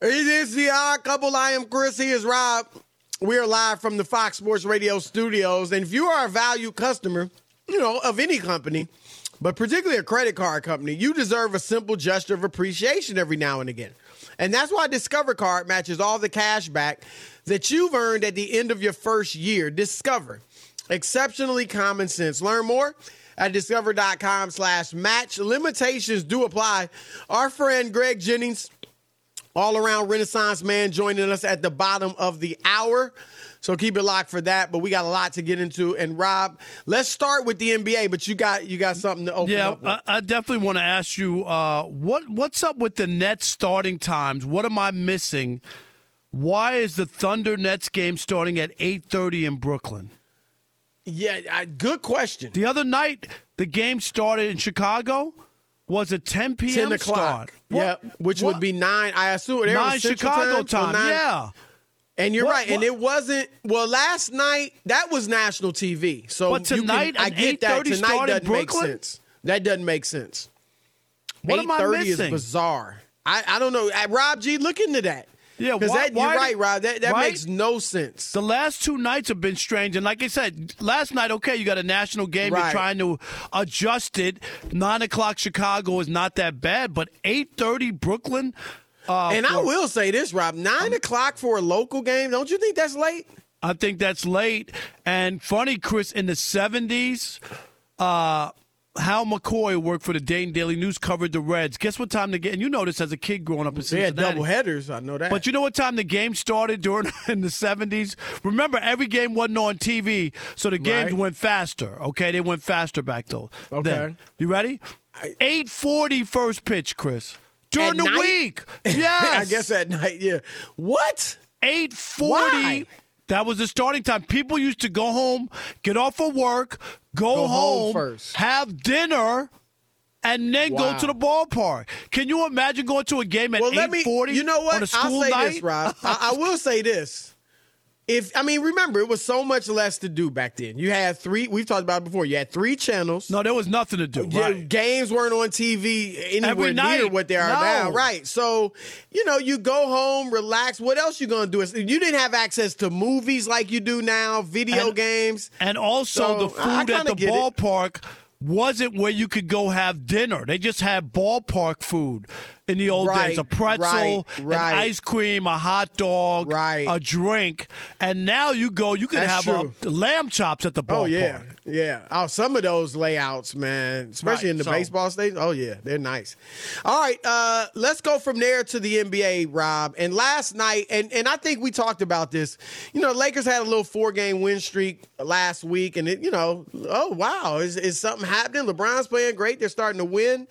It is the odd couple. I am Chris. He is Rob. We are live from the Fox Sports Radio studios. And if you are a value customer, you know, of any company, but particularly a credit card company, you deserve a simple gesture of appreciation every now and again. And that's why Discover Card matches all the cash back that you've earned at the end of your first year. Discover. Exceptionally common sense. Learn more at discover.com slash match. Limitations do apply. Our friend Greg Jennings all around Renaissance man joining us at the bottom of the hour. So keep it locked for that. But we got a lot to get into. And Rob, let's start with the NBA. But you got you got something to open Yeah, up. With. I, I definitely want to ask you uh, what what's up with the Nets starting times? What am I missing? Why is the Thunder Nets game starting at eight thirty in Brooklyn? yeah, I, good question. The other night, the game started in Chicago. Was it 10 p.m. Ten o'clock. start? Yeah, What- which what- would be nine. I assume there nine was Chicago or time. Yeah, And you're What- right. And it wasn't well last night. That was national TV. So But you tonight can, I get that 8:30 tonight doesn't make sense. That doesn't make sense. What am I 8:30 is bizarre. I, I don't know. Uh, Rob G, look into that. Yeah, because that why you're right, Rob. That that right? makes no sense. The last two nights have been strange, and like I said, last night, okay, you got a national game. You're trying to adjust it. Nine o'clock Chicago is not that bad, but eight thirty Brooklyn. Uh, and I will say this, Rob. Nine o'clock for a local game. Don't you think that's late? I think that's late. And funny, Chris, in the seventies, uh, Hal McCoy worked for the Dayton Daily News, covered the Reds. Guess what time the game? And you know this as a kid growing up in They had double headers. I know that. But you know what time the game started during in the seventies? Remember, every game wasn't on TV, so the games Right. went faster. Okay, they went faster back though. Okay. Then. you ready? Eight forty first pitch, Chris. During At the night? week. Yes. I guess at night. Yeah. What? eight forty. That was the starting time. People used to go home, get off of work, go, Go home home, first. have dinner, and then Wow. go to the ballpark. Can you imagine going to a game at Well, let me. forty? You know what? On a school I'll say night? this, Rob. I, I will say this. If I mean, remember, it was so much less to do back then. You had three. We've talked about it before. You had three channels. No, there was nothing to do. Right. Games weren't on TV anywhere Every near what they are No. now, right? So, you know, you go home, relax. What else you gonna do? You didn't have access to movies like you do now, video And- games. And also, So, the food at the get it. ballpark wasn't where you could go have dinner. They just had ballpark food in the old Right, days: a pretzel, right, right. an ice cream, a hot dog, a drink. And now you go, you can That's have a lamb chops at the ballpark. Oh yeah, yeah. Oh, some of those layouts, man, especially in the so- baseball states. Oh yeah, they're nice. All right, uh, let's go from there to the NBA, Rob. And last night, and and I think we talked about this. You know, Lakers had a little four game win streak last week, and it, you know, oh wow, is is something happening? LeBron's playing great. They're starting to win.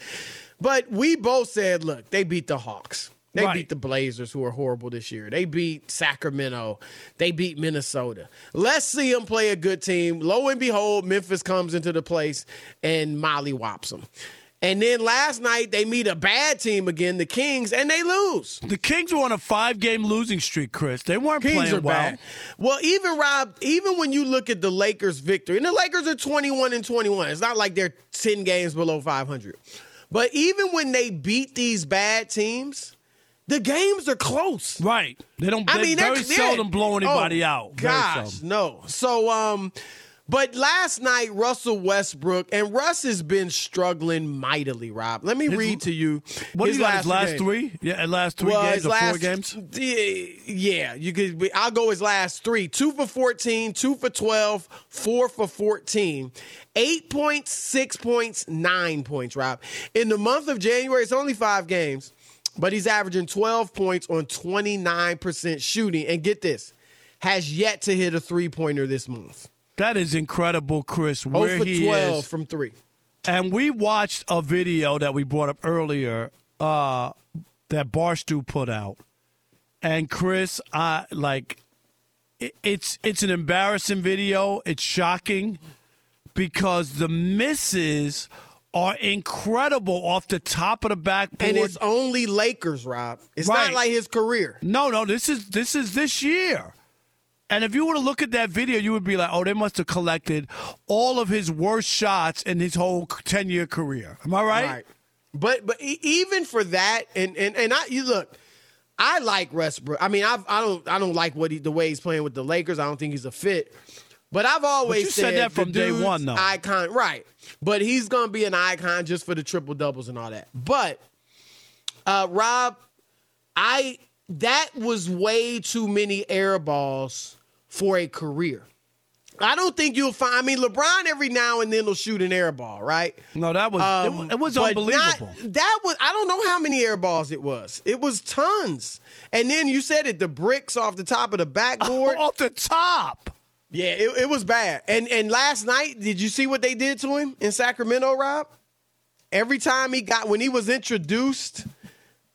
But we both said, look, they beat the Hawks. They Right. beat the Blazers, who are horrible this year. They beat Sacramento. They beat Minnesota. Let's see them play a good team. Lo and behold, Memphis comes into the place and Molly whops them. And then last night they meet a bad team again, the Kings, and they lose. The Kings were on a five-game losing streak, Chris. They weren't Kings playing are well. bad. Well, even Rob, even when you look at the Lakers' victory, and the Lakers are 21 and 21. It's not like they're 10 games below 500. But even when they beat these bad teams, the games are close. Right. They don't. I they mean, very seldom blow anybody oh, out. Gosh, no. So, um, but last night Russell Westbrook and Russ has been struggling mightily. Rob, let me His- read to you. What his you got? His last game. three? Yeah, last three Well, games or last, four games. Yeah, you could. I'll go his last three: two for fourteen, two for twelve, four for fourteen, eight points, six points, nine points. Rob, in the month of January, it's only five games, but he's averaging twelve points on twenty nine percent shooting. And get this, has yet to hit a three pointer this month. That is incredible, Chris. Oh Where for he twelve is. from three. And we watched a video that we brought up earlier. Uh, that Barstool put out. And Chris, I like it, it's it's an embarrassing video. It's shocking because the misses are incredible off the top of the backboard. And it's only Lakers, Rob. It's Right. not like his career. No, no, this is this is this year. And if you were to look at that video, you would be like, "Oh, they must have collected all of his worst shots in his whole ten year career." Am I right? right? But but even for that, and and and I you look, I like Westbrook. I mean, I've, I don't I don't like what he, the way he's playing with the Lakers. I don't think he's a fit. But I've always you said that from day one, though. Icon, right? But he's gonna be an icon just for the triple doubles and all that. But uh, Rob, I that was way too many air balls for a career. I don't think you'll find. I mean, LeBron every now and then will shoot an air ball, right? No, that was it Um, it, was unbelievable. not- that was I don't know how many air balls it was. It was tons. And then you said it, the bricks off the top of the backboard. off the top. yeah, it, it was bad. And and last night, did you see what they did to him in Sacramento, Rob? Every time he got when he was introduced,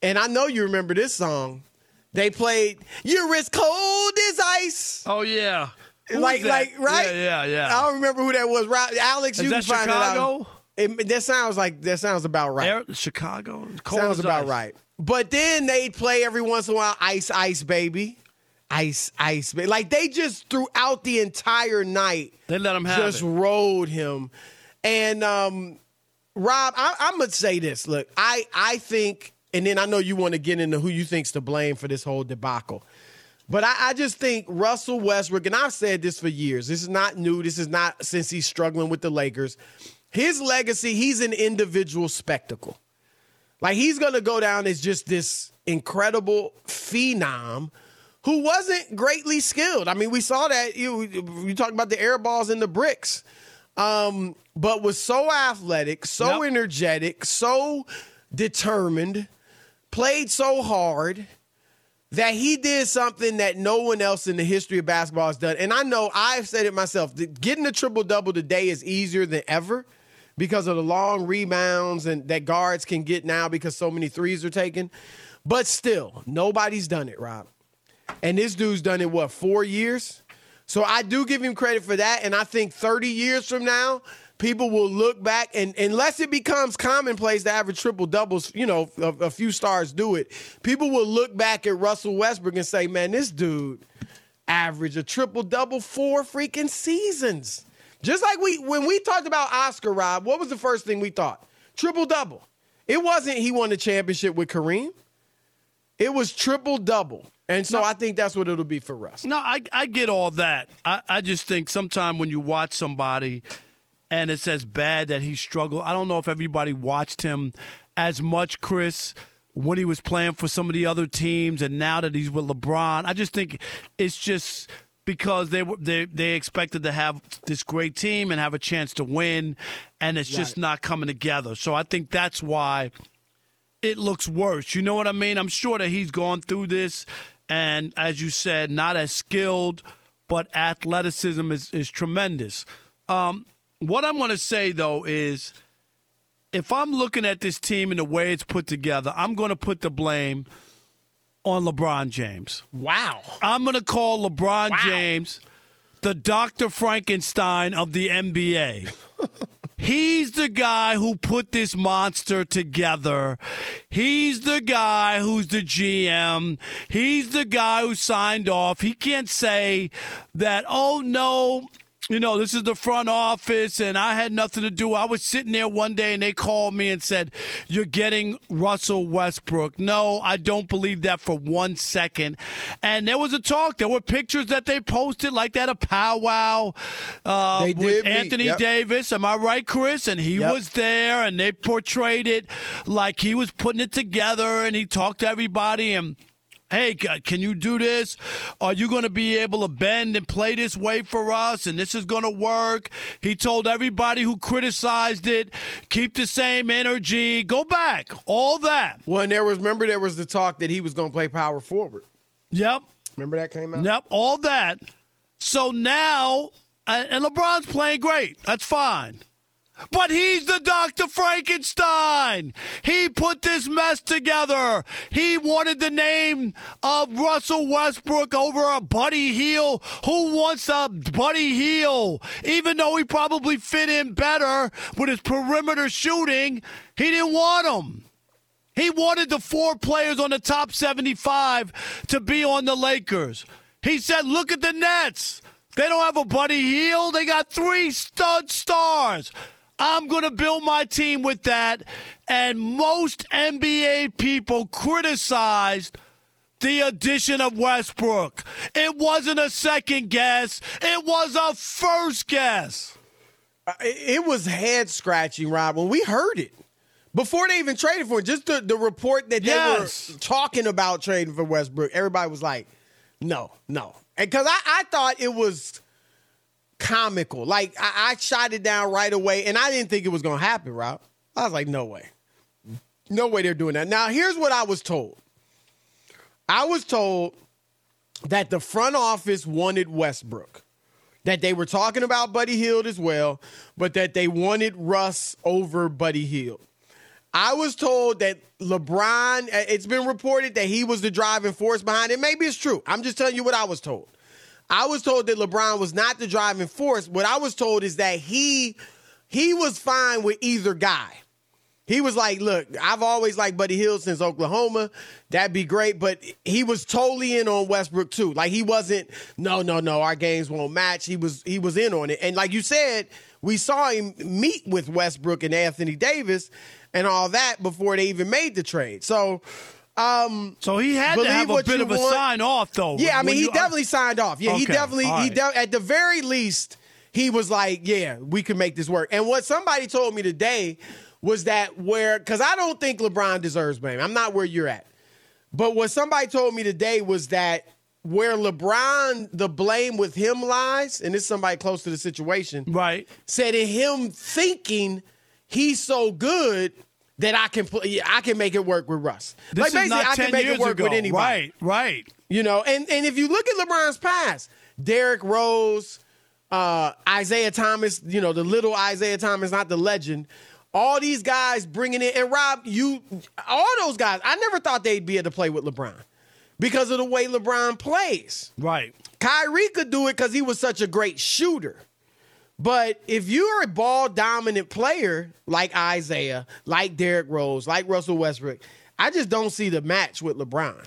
and I know you remember this song, they played "You're as cold as ice." Oh yeah. Who like, like, right? Yeah, yeah, yeah. I don't remember who that was. Alex, Is you can find Chicago? it out. It, that sounds like that sounds about right. Air, Chicago. Cold Sounds about ice. right. But then they'd play every once in a while, Ice Ice Baby. Ice Ice Baby. Like they just throughout the entire night They let him have just it. rode him. And um Rob, I, I'm gonna say this. Look, I I think, and then I know you want to get into who you think's to blame for this whole debacle. But I, I just think Russell Westbrook, and I've said this for years. This is not new. This is not since he's struggling with the Lakers. His legacy, he's an individual spectacle. Like he's gonna go down as just this incredible phenom who wasn't greatly skilled. I mean, we saw that you you talk about the air balls and the bricks, um, but was so athletic, so Yep. energetic, so determined, played so hard that he did something that no one else in the history of basketball has done. And I know I've said it myself. Getting a triple double today is easier than ever because of the long rebounds and that guards can get now because so many threes are taken. But still, nobody's done it, Rob. And this dude's done it what, 4 years? So I do give him credit for that and I think 30 years from now, people will look back and unless it becomes commonplace to average triple doubles, you know, a, a few stars do it. People will look back at Russell Westbrook and say, "Man, this dude averaged a triple double four freaking seasons." Just like we when we talked about Oscar Rob, what was the first thing we thought? Triple double. It wasn't he won the championship with Kareem. It was triple double. And so I think that's what it'll be for Russ. No, I I get all that. I, I just think sometime when you watch somebody and it's as bad that he struggled, I don't know if everybody watched him as much, Chris, when he was playing for some of the other teams and now that he's with LeBron. I just think it's just because they were they they expected to have this great team and have a chance to win and it's just not coming together. So I think that's why it looks worse. You know what I mean? I'm sure that he's gone through this, and as you said, not as skilled, but athleticism is, is tremendous. Um, what I'm going to say, though, is if I'm looking at this team and the way it's put together, I'm going to put the blame on LeBron James. Wow. I'm going to call LeBron James the Dr. Frankenstein of the NBA. He's the guy who put this monster together. He's the guy who's the GM. He's the guy who signed off. He can't say that, oh no, you know, this is the front office and I had nothing to do. I was sitting there one day and they called me and said, You're getting Russell Westbrook. No, I don't believe that for one second. And there was a talk. There were pictures that they posted like that, a powwow uh, with meet, Anthony yep. Davis. Am I right, Chris? And he Yep. was there and they portrayed it like he was putting it together and he talked to everybody and Hey, can you do this? Are you going to be able to bend and play this way for us? And this is going to work. He told everybody who criticized it, keep the same energy, go back, all that. Well, and there was remember there was the talk that he was going to play power forward. Yep, Remember that came out? yep, all that. So now, and and LeBron's playing great. That's fine. But he's the Dr. Frankenstein. He put this mess together. He wanted the name of Russell Westbrook over a Buddy Hield. Who wants a Buddy Hield? Even though he probably fit in better with his perimeter shooting, he didn't want him. He wanted the four players on the top 75 to be on the Lakers. He said, look at the Nets. They don't have a Buddy Hield. They got three stud stars. I'm going to build my team with that. And most NBA people criticized the addition of Westbrook. It wasn't a second guess, it was a first guess. Uh, it was head scratching, Rob, when we heard it. Before they even traded for him, just the, the report that they yes. were talking about trading for Westbrook, everybody was like, no, no. Because I, I thought it was comical. Like, I, I, shot it down right away, and I didn't think it was to happen, Rob. I was like, no way. No way they're doing that. Now, here's what I was told I was told that the front office wanted Westbrook, that they were talking about Buddy Hield as well, but that they wanted Russ over Buddy Hield. I was told that LeBron, uh, it's been reported that he was the driving force behind it. Maybe it's true. I'm just telling you what I was told. I was told that LeBron was not the driving force. What I was told is that he he was fine with either guy. He was like, look, I've always liked Buddy Hield since Oklahoma. That'd be great. But he was totally in on Westbrook too. Like he wasn't, no, no, no, our games won't match. He was he was in on it. And like you said, we saw him meet with Westbrook and Anthony Davis and all that before they even made the trade. So um, so he had to have a bit of a want. sign off, though. Yeah, I mean, he definitely signed off. Yeah, okay. he definitely, right. he de- at the very least, he was like, yeah, we can make this work. And what somebody told me today was that where, because I don't think LeBron deserves blame. I'm not where you're at. But what somebody told me today was that where LeBron, the blame with him lies, and this is somebody close to the situation, right? Said in him thinking he's so good that I can play, I can make it work with Russ. This like basically, I can make it work ago. with anybody. Right, right. You know, and and if you look at LeBron's past, Derrick Rose, uh, Isaiah Thomas, you know, the little Isaiah Thomas, not the legend. All these guys bringing in, and Rob, you, all those guys, I never thought they'd be able to play with LeBron because of the way LeBron plays. Right. Kyrie could do it because he was such a great shooter. But if you're a ball dominant player like Isaiah, like Derrick Rose, like Russell Westbrook, I just don't see the match with LeBron.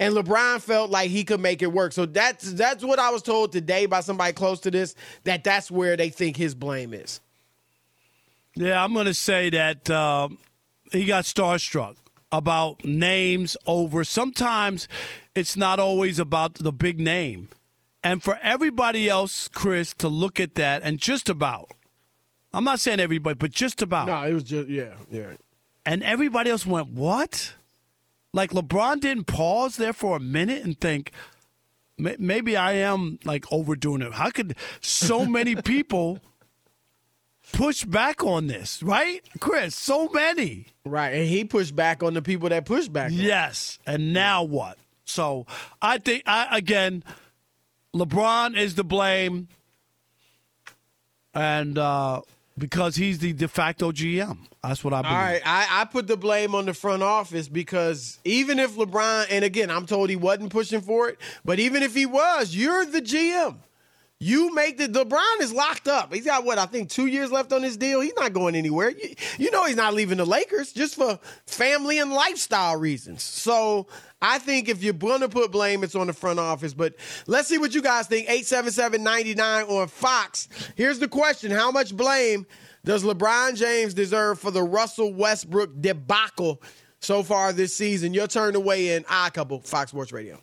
And LeBron felt like he could make it work. So that's that's what I was told today by somebody close to this that that's where they think his blame is. Yeah, I'm going to say that uh, he got starstruck about names over. Sometimes it's not always about the big name. And for everybody else, Chris, to look at that and just about, I'm not saying everybody, but just about. No, it was just, yeah, yeah. And everybody else went, what? Like LeBron didn't pause there for a minute and think, maybe I am like overdoing it. How could so many people push back on this, right? Chris, so many. Right. And he pushed back on the people that pushed back. Yes. And now what? So I think, I, again, LeBron is to blame, and uh, because he's the de facto GM. That's what I believe. All right, I, I put the blame on the front office because even if LeBron, and again, I'm told he wasn't pushing for it, but even if he was, you're the GM. You make the LeBron is locked up. He's got what I think two years left on his deal. He's not going anywhere. You, you, know he's not leaving the Lakers just for family and lifestyle reasons. So I think if you're going to put blame, it's on the front office. But let's see what you guys think. 877-99 on Fox. Here's the question: How much blame does LeBron James deserve for the Russell Westbrook debacle so far this season? Your turn to weigh in. I couple Fox Sports Radio.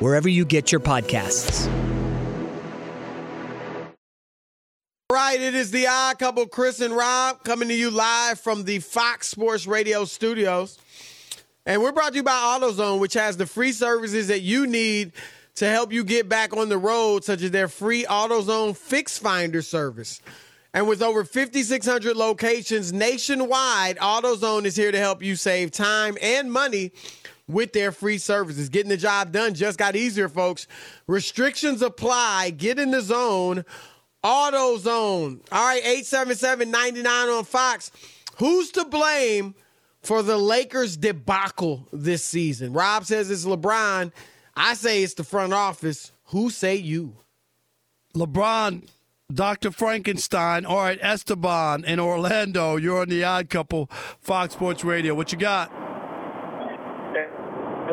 wherever you get your podcasts. Right, it is the odd couple, Chris and Rob, coming to you live from the Fox Sports Radio studios. And we're brought to you by AutoZone, which has the free services that you need to help you get back on the road, such as their free AutoZone Fix Finder service. And with over 5,600 locations nationwide, AutoZone is here to help you save time and money with their free services. Getting the job done just got easier, folks. Restrictions apply. Get in the zone. AutoZone. All right, 877-99 on Fox. Who's to blame for the Lakers debacle this season? Rob says it's LeBron. I say it's the front office. Who say you? LeBron, Dr. Frankenstein. All right, Esteban in Orlando. You're on the Odd Couple, Fox Sports Radio. What you got?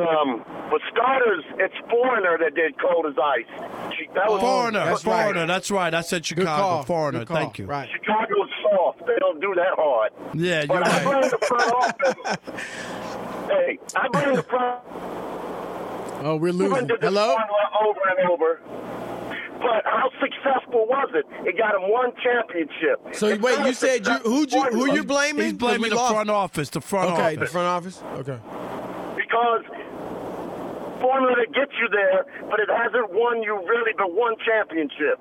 Um, for starters, it's Foreigner that did Cold as Ice. She, that was Foreigner. that's Foreigner. right. That's right. I said Good Chicago. call. Foreigner. Good call. Thank you. Right. Chicago's soft. They don't do that hard. Yeah, you're But I right. blame the front office. hey, I blame the front Oh, we're losing. did this Hello? over and over. But how successful was it? It got him one championship. So It's wait, you said you who you who you blaming? He's 'Cause blaming the lost. front office. The front Okay, office. Okay, the front office. Okay. because formula that gets you there, but it hasn't won you really but one championship.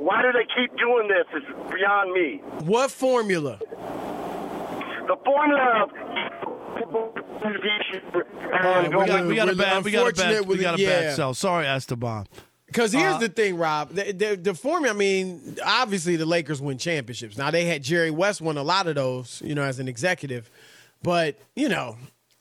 Why do they keep doing this? It's beyond me. What formula? The formula of right, and We got, we got a We're bad, we got a unfortunate bad, we got a it, bad yeah. sell. Sorry, Esteban. Because here's Uh, the thing, Rob. The, the, the formula. I mean, obviously the Lakers win championships. Now they had Jerry West won a lot of those, you know, as an executive. But you know,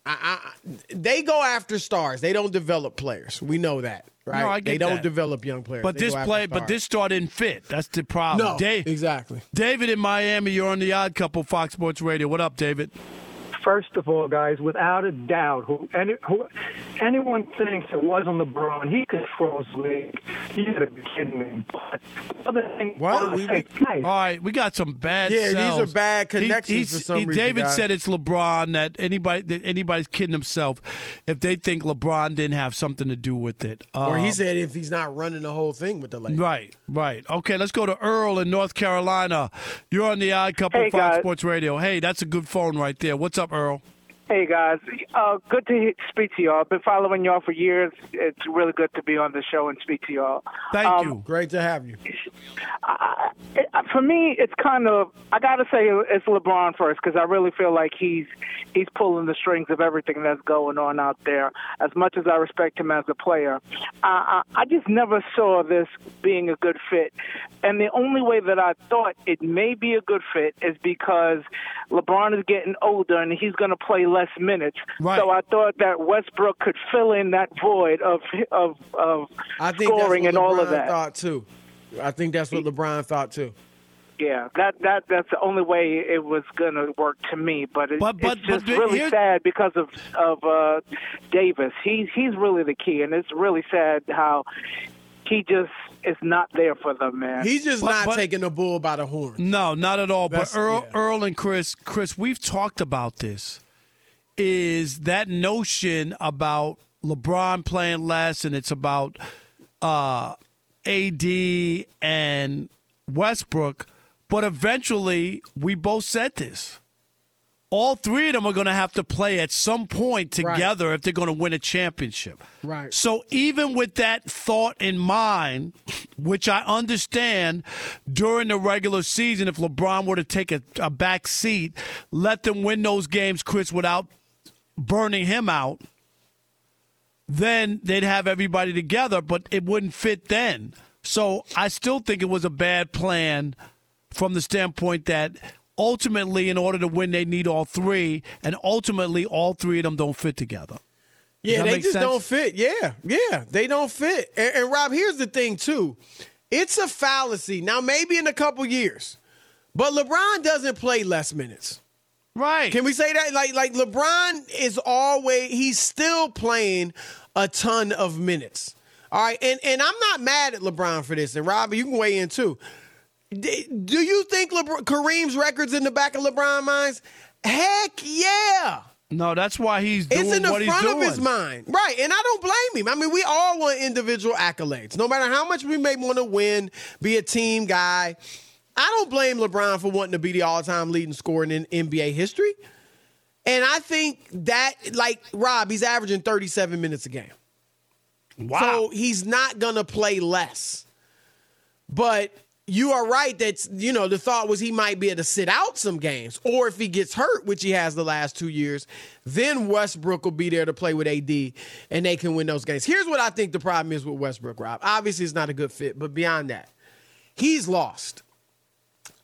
I, I, they go after stars. They don't develop players. We know that, right? No, I get they don't that. develop young players. But They this play, but this star didn't fit. That's the problem. no, Dave, exactly. David in Miami. You're on the Odd Couple, Fox Sports Radio. What up, David? First of all, guys, without a doubt, who, any, who anyone thinks it wasn't LeBron, he controls the league. You gotta be kidding me. But other thing, What? other We- we- guys, All right, we got some bad. Yeah, these are bad connections he's- for some he- reason, David guys. said it's LeBron that anybody that anybody's kidding himself if they think LeBron didn't have something to do with it. Or he Uh, said if he's not running the whole thing with the Lakers. Right, right. Okay, let's go to Earl in North Carolina. You're on the Odd Couple, Hey, Fox guys. Sports Radio. Hey, that's a good phone right there. What's up, Earl? Hey guys, uh, good to speak to y'all. I've been following y'all for years. It's really good to be on the show and speak to y'all. Thank Um, you. Great to have you. I, it, for me, it's kind of I gotta say it's LeBron first because I really feel like he's he's pulling the strings of everything that's going on out there. As much as I respect him as a player, I, I, I just never saw this being a good fit. And the only way that I thought it may be a good fit is because LeBron is getting older and he's going to play less minutes. Right. So I thought that Westbrook could fill in that void of of of I think scoring that's and what all LeBron of that. thought too. I think that's what LeBron thought too. Yeah, that that that's the only way it was gonna work to me. But, it, But- but- it's just but really here- sad because of of uh, Davis. He's he's really the key, and it's really sad how he just is not there for them, man. He's just But- not but- taking the bull by the horn. No, not at all. That's- but Earl, yeah. Earl and Chris, Chris, we've talked about this. Is that notion about LeBron playing less, and it's about uh, AD and Westbrook? But eventually, we both said this. All three of them are going to have to play at some point together if they're going to win a championship. Right. So even with that thought in mind, which I understand during the regular season, if LeBron were to take a, a back seat, let them win those games, Chris, without burning him out, then they'd have everybody together, but it wouldn't fit then. So I still think it was a bad plan from the standpoint that ultimately, in order to win, they need all three, and ultimately, all three of them don't fit together. Yeah, they just sense? don't fit. Yeah, yeah, they don't fit. And, and Rob, here's the thing too. It's a fallacy. Now, maybe in a couple years, but LeBron doesn't play less minutes. Right. Can we say that? Like, like LeBron is always he's still playing a ton of minutes. All right, and and I'm not mad at LeBron for this. And Rob, you can weigh in too. D- Do you think LeBron, Kareem's records in the back of LeBron minds? Heck yeah. no, that's why he's doing It's in the what he's front doing. of his mind. Right. And I don't blame him. I mean, we all want individual accolades. No matter how much we may want to win, be a team guy. I don't blame LeBron for wanting to be the all time leading scorer in NBA history. And I think that, like Rob, he's averaging 37 minutes a game. Wow. So he's not going to play less. But you are right that, you know, the thought was he might be able to sit out some games. Or if he gets hurt, which he has the last two years, then Westbrook will be there to play with AD and they can win those games. Here's what I think the problem is with Westbrook, Rob. Obviously, it's not a good fit, but beyond that, he's lost.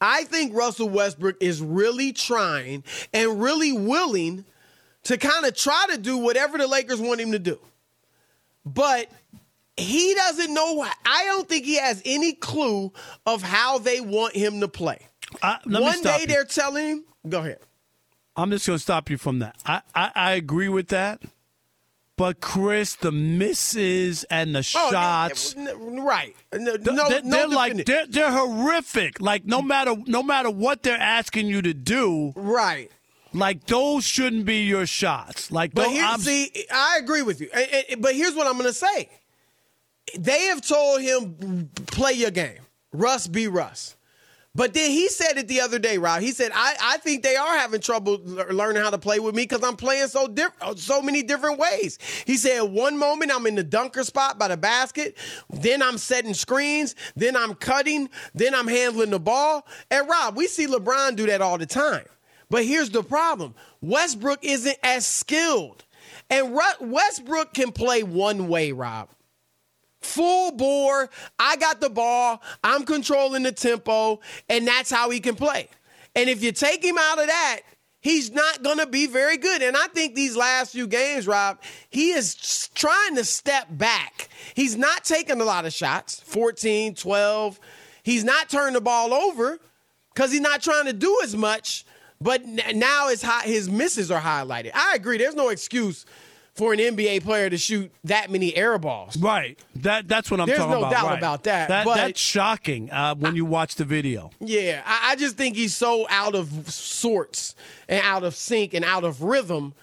I think Russell Westbrook is really trying and really willing to kind of try to do whatever the Lakers want him to do. But he doesn't know. I don't think he has any clue of how they want him to play. I, let me One day you. they're telling him, go ahead. I'm just going to stop you from that. I, I, I agree with that. But Chris, the misses and the Oh, shots, right. No, no, they're, no like they're, they're horrific. Like no matter no matter what they're asking you to do, right. like those shouldn't be your shots. Like But here, I'm- see, I agree with you. But here's what I'm going to say. They have told him play your game. Russ be Russ. But then he said it the other day, Rob. He said, "I, I think they are having trouble lear- learning how to play with me because I'm playing so diff- uh, so many different ways." He said, "One moment I'm in the dunker spot by the basket, then I'm setting screens, then I'm cutting, then I'm handling the ball." And Rob, we see LeBron do that all the time. But here's the problem: Westbrook isn't as skilled, and Westbrook can play one way, Rob full bore. I got the ball. I'm controlling the tempo, and that's how he can play. And if you take him out of that, he's not going to be very good. And I think these last few games, Rob, he is trying to step back. He's not taking a lot of shots 14, 12. He's not turning the ball over because he's not trying to do as much. But now his, hi- his misses are highlighted. I agree. There's no excuse for an NBA player to shoot that many air balls. right. That that's what I'm There's talking no about. There's no doubt right. about that, That that's shocking uh, when you watch the video. Yeah, I, I just think he's so out of sorts and out of sync and out of rhythm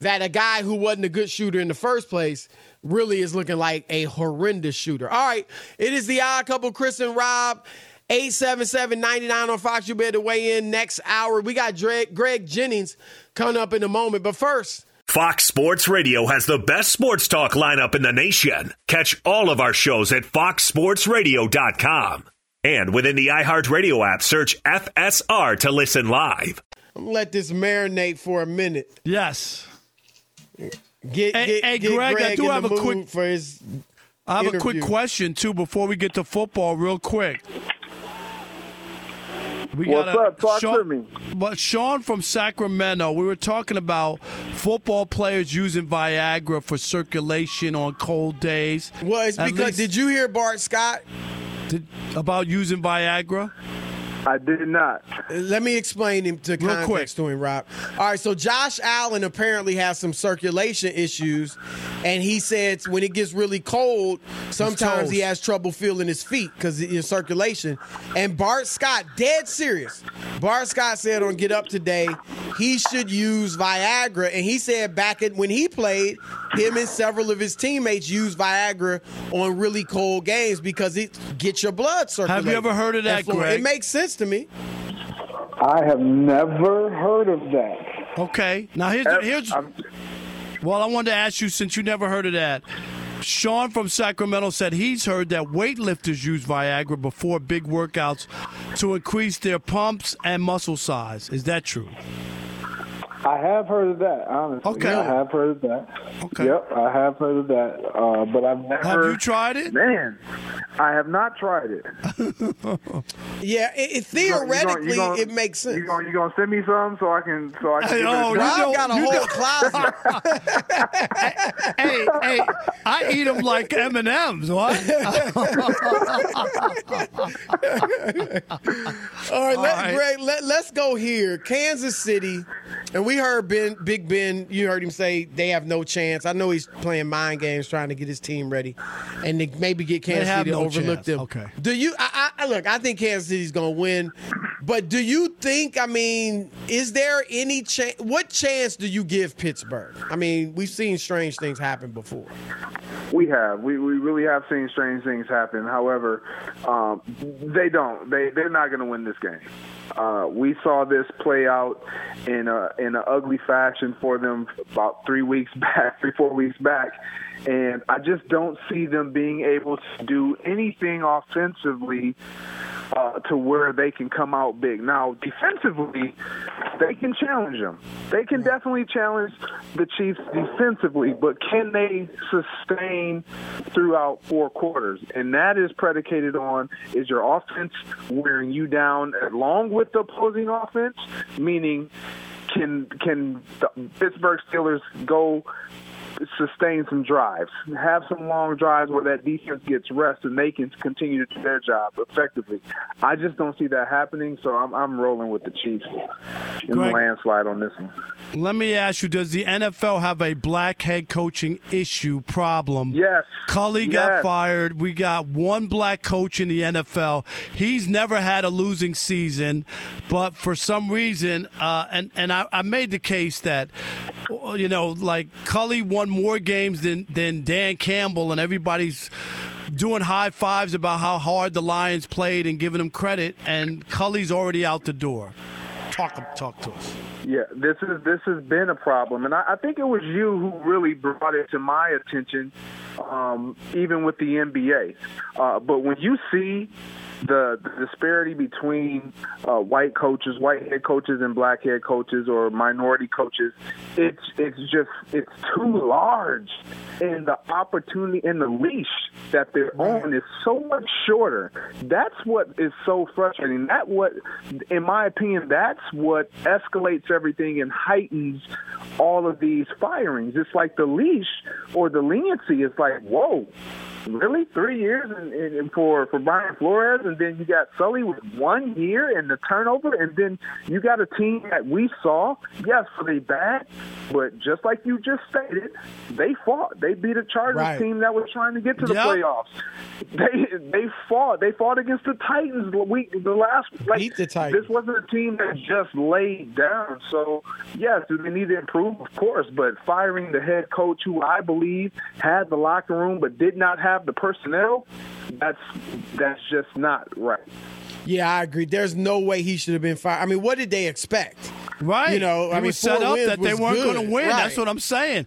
that a guy who wasn't a good shooter in the first place really is looking like a horrendous shooter. All right, it is the odd couple, Chris and Rob. 877-99 on Fox. You'll be able to weigh in next hour. We got Greg, Greg Jennings coming up in a moment. But first, Fox Sports Radio has the best sports talk lineup in the nation. Catch all of our shows at foxsportsradio.com. And within the iHeartRadio app, search FSR to listen live. I'm gonna let this marinate for a minute. Yes. Get, Hey- get, hey, get Greg, Greg, I do have a quick- for his I have a quick question too before we get to football, real quick. We What's got a- up? Talk Sean, to me. But Sean from Sacramento, we were talking about football players using Viagra for circulation on cold days. Well, it's At because least- did you hear Bart Scott? Did, about using Viagra? I did not. Let me explain him to Real context to him, Rob. All right, so Josh Allen apparently has some circulation issues, and he said when it gets really cold, sometimes he has trouble feeling his feet because his circulation. And Bart Scott, dead serious. Bart Scott said on Get Up today he should use Viagra, and he said back at when he played, him and several of his teammates use Viagra on really cold games because it gets your blood circulating. Have you ever heard of that. Greg? It makes sense to me. I have never heard of that. Okay. Now here's here's. I'm- Well, I wanted to ask you since you never heard of that. Sean from Sacramento said he's heard that weightlifters use Viagra before big workouts to increase their pumps and muscle size. Is that true? I have heard of that, honestly. Okay. I have heard of that. Okay. Yep, I have heard of that. Uh, but I've never. Have you tried it? Man, I have not tried it. Yeah, it, it, theoretically, You gonna- it makes sense. You gonna you gonna send me some so I can so I can. Hey, give it a oh, try? you got a you whole closet. hey, hey, I eat them like M and M's. What? All right, let, right. Greg, let, let's go here. Kansas City, and we heard Ben, Big Ben. You heard him say they have no chance. I know he's playing mind games, trying to get his team ready, and to maybe get Kansas City to no overlook chance. them. Okay. Do you? I, I, look, I think Kansas City's going to win, but do you think? I mean, is there any chance? What chance do you give Pittsburgh? I mean, we've seen strange things happen before. We have. We we really have seen strange things happen. However, um, they don't. They they're not going to win this game. Uh, we saw this play out in a in an ugly fashion for them about three weeks back, three four weeks back, and I just don't see them being able to do anything offensively uh, to where they can come out big. Now, defensively, they can challenge them. They can definitely challenge the Chiefs defensively, but can they sustain throughout four quarters? And that is predicated on is your offense wearing you down along with the opposing offense, meaning can can the Pittsburgh Steelers go sustain some drives, have some long drives where that defense gets rest and they can continue to do their job effectively. I just don't see that happening, so I'm I'm rolling with the Chiefs in the landslide on this one. Let me ask you: Does the NFL have a black head coaching issue problem? Yes. Culley got fired. We got one black coach in the NFL. He's never had a losing season, but for some reason, uh, and and I, I made the case that, you know, like Culley won more games than than Dan Campbell, and everybody's doing high fives about how hard the Lions played and giving them credit, and Culley's already out the door. Talk talk to us. Yeah, this is this has been a problem, and I, I think it was you who really brought it to my attention, um, even with the NBA. Uh, but when you see the, the disparity between uh, white coaches, white head coaches, and black head coaches, or minority coaches, it's it's just it's too large, and the opportunity and the leash that they're on is so much shorter. That's what is so frustrating. That what, in my opinion, that's what escalates everything and heightens all of these firings. It's like the leash or the leniency is like, whoa, really three years and, and, for for Brian Flores, and then you got Sully with one year and the turnover, and then you got a team that we saw. Yes, they bad? But just like you just stated, they fought. They beat a Chargers Right. team that was trying to get to the Yep. playoffs. They they fought. They fought against the Titans the week the last. Like, Beat the Titans. This wasn't a team that just laid down. So yes, do they need to improve? Of course, but firing the head coach, who I believe had the locker room but did not have the personnel, that's that's just not right. Yeah, I agree. There's no way he should have been fired. I mean, what did they expect? Right. You know, I mean, was set up that they weren't going to win. That's what I'm saying.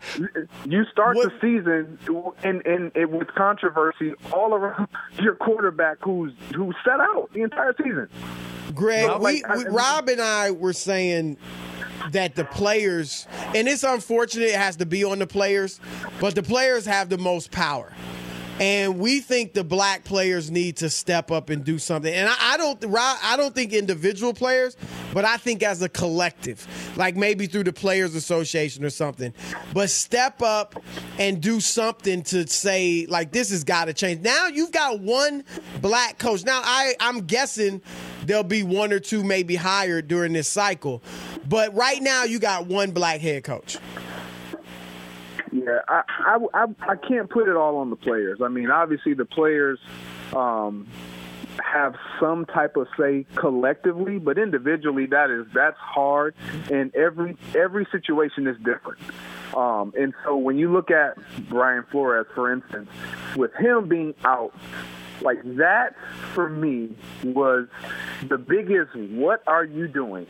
You start What- the season and and it, with controversy all around your quarterback who's who's set out the entire season. Greg, Well, we, like, I- we, Rob and I were saying that the players, and it's unfortunate it has to be on the players, but the players have the most power. And we think the black players need to step up and do something. And I, I don't, I don't think individual players, but I think as a collective, like maybe through the Players Association or something. But step up and do something to say like this has got to change. Now you've got one black coach. Now I, I'm guessing there'll be one or two maybe hired during this cycle, but right now you got one black head coach. Yeah, I, I, I, can't put it all on the players. I mean, obviously the players um, have some type of say collectively, but individually that is that's hard, and every every situation is different. Um, and so when you look at Brian Flores, for instance, with him being out, like that for me was the biggest. What are you doing?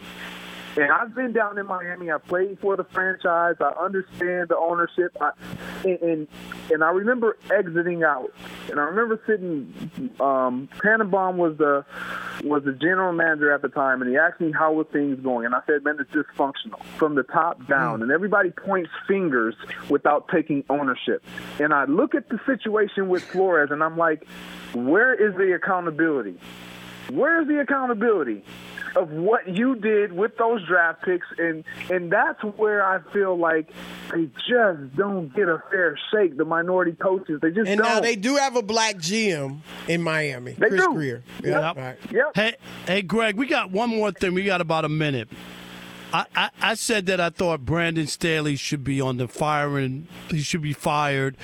And I've been down in Miami. I played for the franchise. I understand the ownership. I, and, and and I remember exiting out. And I remember sitting. Um, Tannenbaum was the was the general manager at the time, and he asked me how were things going, and I said, "Man, it's dysfunctional from the top down." And everybody points fingers without taking ownership. And I look at the situation with Flores, and I'm like, "Where is the accountability? Where's the accountability?" of what you did with those draft picks, and and that's where I feel like they just don't get a fair shake. The minority coaches, they just And don't. now they do have a black GM in Miami, They Chris do. Grier. Yep. Right. Yep. Hey, hey, Greg, we got one more thing. We got about a minute. I, I, I said that I thought Brandon Staley should be on the firing. He should be fired,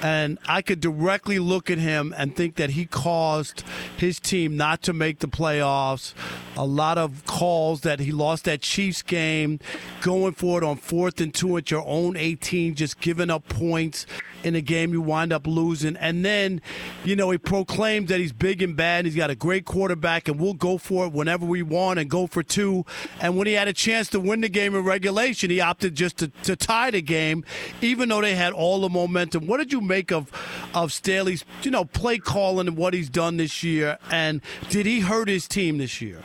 and I could directly look at him and think that he caused his team not to make the playoffs. A lot of calls that he lost that Chiefs game, going for it on fourth and two at your own 18, just giving up points in a game you wind up losing. And then, you know, he proclaims that he's big and bad. He's got a great quarterback, and we'll go for it whenever we want and go for two. And when he had a chance to win the game in regulation, he opted just to, to tie the game, even though they had all the momentum. What did you make of of Staley's, you know, play calling and what he's done this year? And did he hurt his team this year?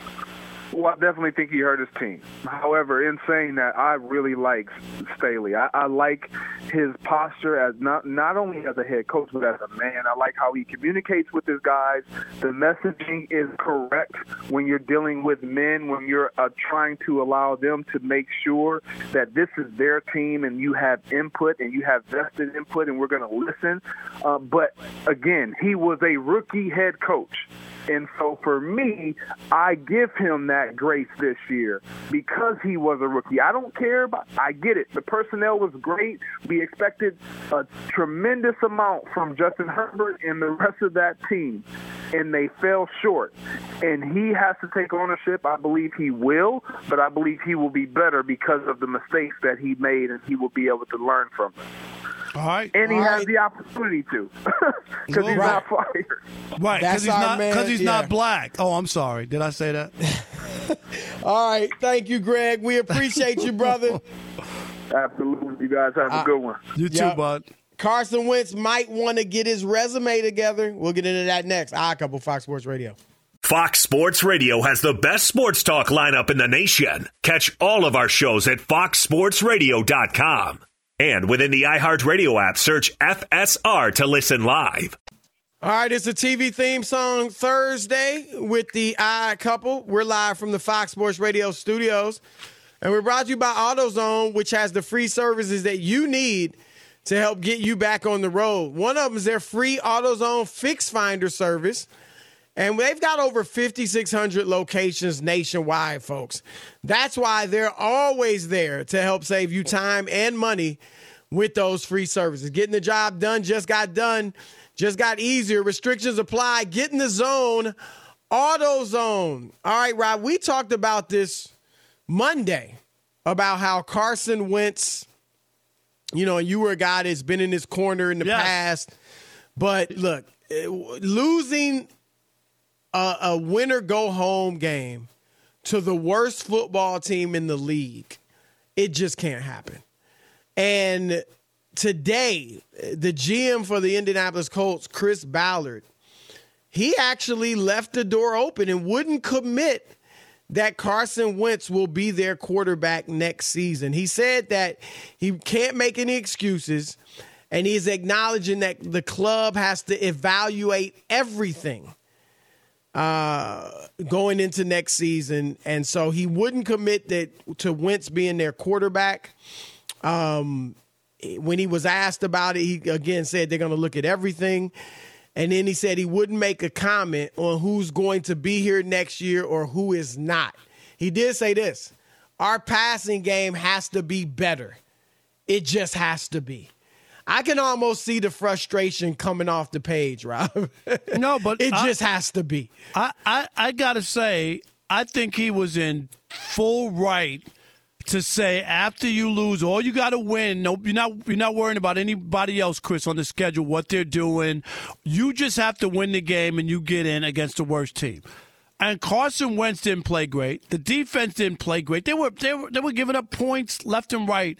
Well, I definitely think he hurt his team. However, in saying that, I really like Staley. I, I like his posture as not not only as a head coach, but as a man. I like how he communicates with his guys. The messaging is correct when you're dealing with men, when you're uh, trying to allow them to make sure that this is their team and you have input and you have vested input, and we're going to listen. Uh, but again, he was a rookie head coach. And so for me, I give him that grace this year because he was a rookie. I don't care about I get it. The personnel was great. We expected a tremendous amount from Justin Herbert and the rest of that team. And they fell short. And he has to take ownership. I believe he will, but I believe he will be better because of the mistakes that he made and he will be able to learn from them. All right. And he All has right. the opportunity to because he's Right. not fired. Right, because he's not man, because he's yeah. not black. Oh, I'm sorry. Did I say that? All right. Thank you, Greg. We appreciate you, brother. Absolutely. You guys have a good one. You too, Yep. bud. Carson Wentz might want to get his resume together. We'll get into that next. Ah, couple Fox Sports Radio. Fox Sports Radio has the best sports talk lineup in the nation. Catch all of our shows at foxsportsradio.com. And within the iHeartRadio app, search FSR to listen live. All right, it's a TV theme song Thursday with the Odd Couple. We're live from the Fox Sports Radio studios. And we're brought to you by AutoZone, which has the free services that you need to help get you back on the road. One of them is their free AutoZone Fix Finder service. And they've got over 5,600 locations nationwide, folks. That's why they're always there to help save you time and money with those free services. Getting the job done just got done, just got easier. Restrictions apply. Get in the zone. AutoZone. All right, Rob, we talked about this Monday about how Carson Wentz, you know, you were a guy that's been in his corner in the Yes. past. But look, eh, losing a, a winner go home game to the worst football team in the league, it just can't happen. And today, the GM for the Indianapolis Colts, Chris Ballard, he actually left the door open and wouldn't commit that Carson Wentz will be their quarterback next season. He said that he can't make any excuses and he's acknowledging that the club has to evaluate everything uh, going into next season, and so he wouldn't commit that to Wentz being their quarterback. Um, when he was asked about it, he again said they're going to look at everything, and then he said he wouldn't make a comment on who's going to be here next year or who is not. He did say this: our passing game has to be better. It just has to be. I can almost see the frustration coming off the page, Rob. No, but it I- just has to be. I, I, I gotta say, I think he was in full right to say after you lose, all you got to win. No, you're not you're not worrying about anybody else, Chris, on the schedule, what they're doing. You just have to win the game, and you get in against the worst team. And Carson Wentz didn't play great. The defense didn't play great. They were they were they were giving up points left and right.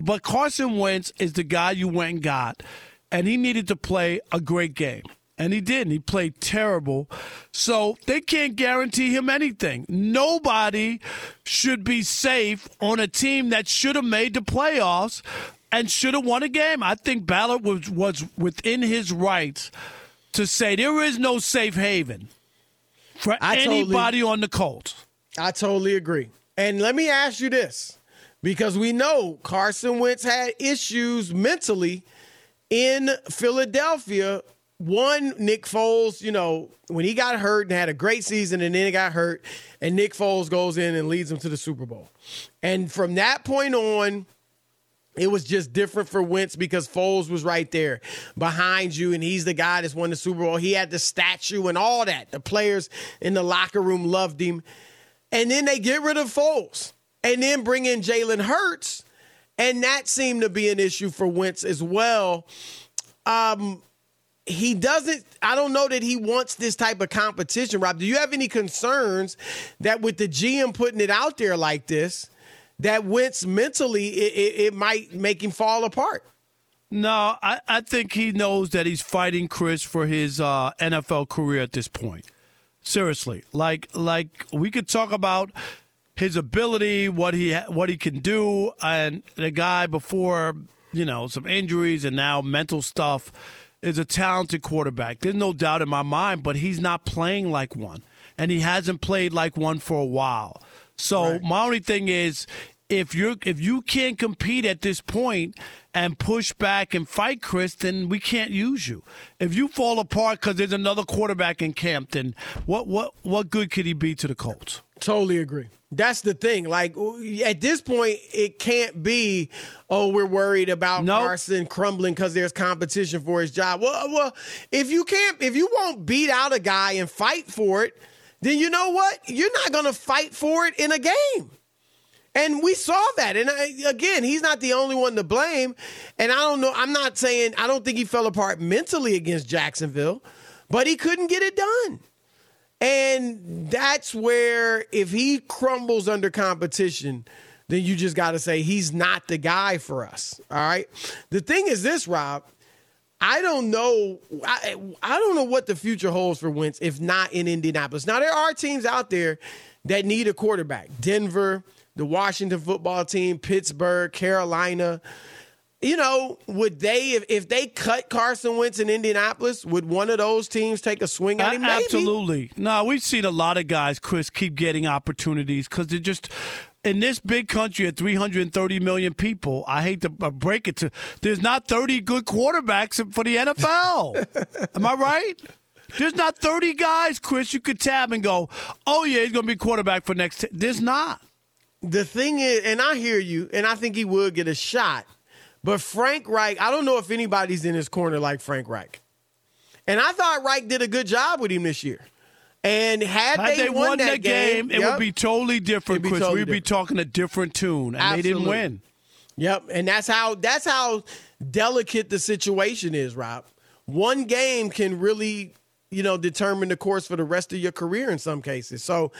But Carson Wentz is the guy you went and got, and he needed to play a great game. And he didn't. He played terrible. So they can't guarantee him anything. Nobody should be safe on a team that should have made the playoffs and should have won a game. I think Ballard was, was within his rights to say there is no safe haven for I totally- anybody on the Colts. I totally agree. And let me ask you this because we know Carson Wentz had issues mentally in Philadelphia. One, Nick Foles, you know, when he got hurt and had a great season and then he got hurt, and Nick Foles goes in and leads them to the Super Bowl. And from that point on, it was just different for Wentz because Foles was right there behind you, and he's the guy that's won the Super Bowl. He had the statue and all that. The players in the locker room loved him. And then they get rid of Foles and then bring in Jalen Hurts. And that seemed to be an issue for Wentz as well. Um, he doesn't, I don't know that he wants this type of competition, Rob. Do you have any concerns that with the GM putting it out there like this, that Wentz mentally, it, it, it might make him fall apart? No, I, I think he knows that he's fighting Chris for his uh, NFL career at this point. Seriously, like like we could talk about his ability, what he what he can do, and the guy before you know some injuries and now mental stuff is a talented quarterback. There's no doubt in my mind, but he's not playing like one, and he hasn't played like one for a while. So my only thing is, if you're if you can't compete at this point and push back and fight Chris, then we can't use you. If you fall apart because there's another quarterback in camp, then what what what good could he be to the Colts? Totally agree. That's the thing. Like at this point, it can't be, oh, we're worried about Nope. Carson crumbling because there's competition for his job. Well, uh, well, if you can't, if you won't beat out a guy and fight for it, then you know what? You're not going to fight for it in a game. And we saw that. And I, again, he's not the only one to blame. And I don't know. I'm not saying I don't think he fell apart mentally against Jacksonville, but he couldn't get it done. And that's where if he crumbles under competition, then you just got to say he's not the guy for us. All right. The thing is this, Rob. I don't know. I, I don't know what the future holds for Wentz if not in Indianapolis. Now there are teams out there that need a quarterback. Denver, the Washington football team, Pittsburgh, Carolina. You know, would they if, if they cut Carson Wentz in Indianapolis, would one of those teams take a swing at him? Maybe. Absolutely. No, we've seen a lot of guys, Chris, keep getting opportunities because they're just in this big country of 330 million people. I hate to uh, break it to, there's not 30 good quarterbacks for the NFL. Am I right? There's not 30 guys, Chris, you could tab and go, oh, yeah, he's going to be quarterback for next. T-. There's not. The thing is, and I hear you, and I think he would get a shot. But Frank Reich, I don't know if anybody's in his corner like Frank Reich. And I thought Reich did a good job with him this year. And had, Had they, they, won, won that that game, it yep, would be totally different, be Chris. totally We'd be talking a different tune, and they didn't win. Yep, and that's how that's how delicate the situation is, Rob. One game can really, you know, determine the course for the rest of your career in some cases. So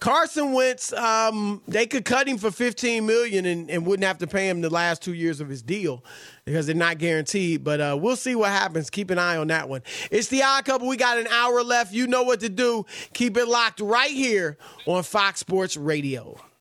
Carson Wentz, um, they could cut him for 15 million and, and wouldn't have to pay him the last two years of his deal because they're not guaranteed. But uh, we'll see what happens. Keep an eye on that one. It's the odd couple. We got an hour left. You know what to do. Keep it locked right here on Fox Sports Radio.